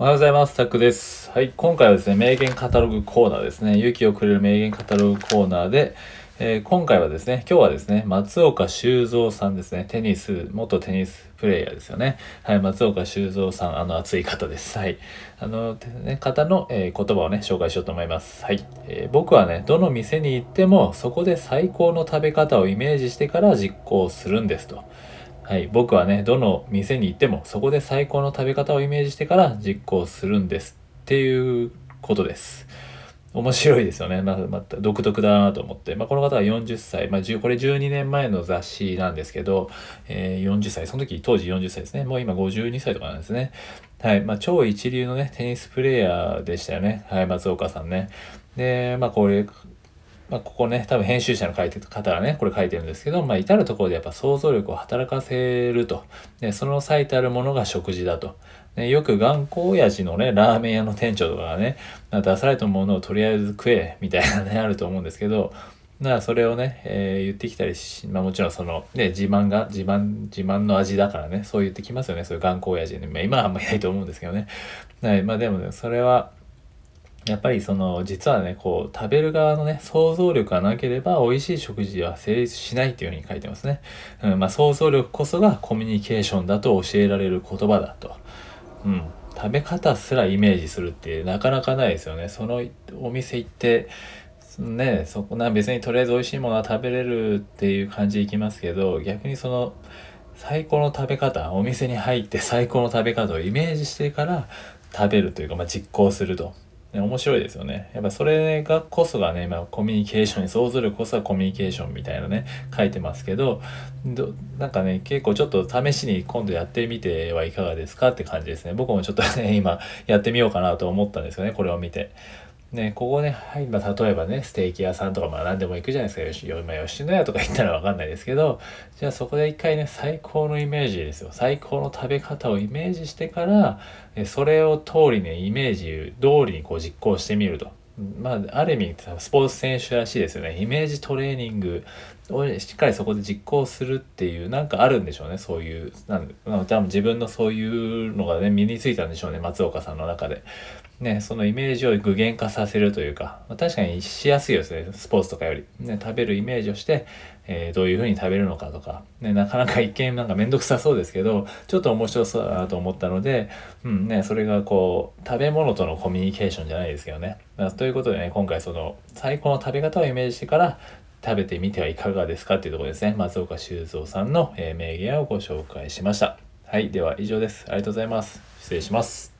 おはようございます。タクです。はい、今回はですね、名言カタログコーナーですね。勇気をくれる名言カタログコーナーで、えー、今回はですね、今日はですね、松岡修造さんですね。テニス、元テニスプレイヤーですよね。はい、松岡修造さん、あの熱い方です。はい。あの、ね、方の、えー、言葉をね、紹介しようと思います。はい、えー、僕はね、どの店に行っても、そこで最高の食べ方をイメージしてから実行するんですと。はい、僕はね、どの店に行ってもそこで最高の食べ方をイメージしてから実行するんですっていうことです。面白いですよね。ままた独特だなと思って。まあ、この方は40歳。まあ、これ12年前の雑誌なんですけど、えー、40歳。その時当時40歳ですね。もう今52歳とかなんですね。はい。まあ、超一流のね、テニスプレーヤーでしたよね。はい。松岡さんね。で、まあ、これ、まあ、ここね、多分編集者の書いてる方がね、これ書いてるんですけど、まあ、至るところでやっぱ想像力を働かせると。で、その最たるものが食事だと。でよく頑固親父のね、ラーメン屋の店長とかがね、出されたものをとりあえず食え、みたいなね、あると思うんですけど、だからそれをね、えー、言ってきたりし、まあもちろんその、ね、自慢が、自慢、自慢の味だからね、そう言ってきますよね、そういう頑固親父に。まあ今はあんまりないと思うんですけどね。はい、まあでもね、それは、やっぱりその実はねこう食べる側のね想像力がなければ美味しい食事は成立しないっていうふうに書いてますね、うんまあ、想像力こそがコミュニケーションだと教えられる言葉だと、うん、食べ方すらイメージするってなかなかないですよね。そのお店行ってねそこな別にとりあえず美味しいものは食べれるっていう感じでいきますけど逆にその最高の食べ方お店に入って最高の食べ方をイメージしてから食べるというか、まあ、実行すると。ね、面白いですよね。やっぱそれがこそがね、まあ、コミュニケーションに想像力こそはコミュニケーションみたいなね、書いてますけど、どなんかね、結構ちょっと試しに今度やってみてはいかがですかって感じですね。僕もちょっとね、今やってみようかなと思ったんですよね、これを見て。ね、ここね、はい、まあ、例えばね、ステーキ屋さんとか、まあ何でも行くじゃないですか。よし、まあ、吉野家とか行ったらわかんないですけど、じゃあそこで一回ね、最高のイメージですよ。最高の食べ方をイメージしてから、それを通りね、イメージ通りにこう実行してみると。まあ、ある意味、スポーツ選手らしいですよね。イメージトレーニングしっかりそこで実行するっていう、なんかあるんでしょうね。そういう、なん多分自分のそういうのがね、身についたんでしょうね。松岡さんの中で。ね、そのイメージを具現化させるというか、まあ、確かにしやすいですね、スポーツとかより。ね、食べるイメージをして、えー、どういう風に食べるのかとか、ね、なかなか一見なんかめんどくさそうですけど、ちょっと面白そうだなと思ったので、うんね、それがこう、食べ物とのコミュニケーションじゃないですけどね。ということでね、今回その、最高の食べ方をイメージしてから、食べてみてはいかがですかっていうところですね。松岡修造さんの、え名言をご紹介しました。はい。では以上です。ありがとうございます。失礼します。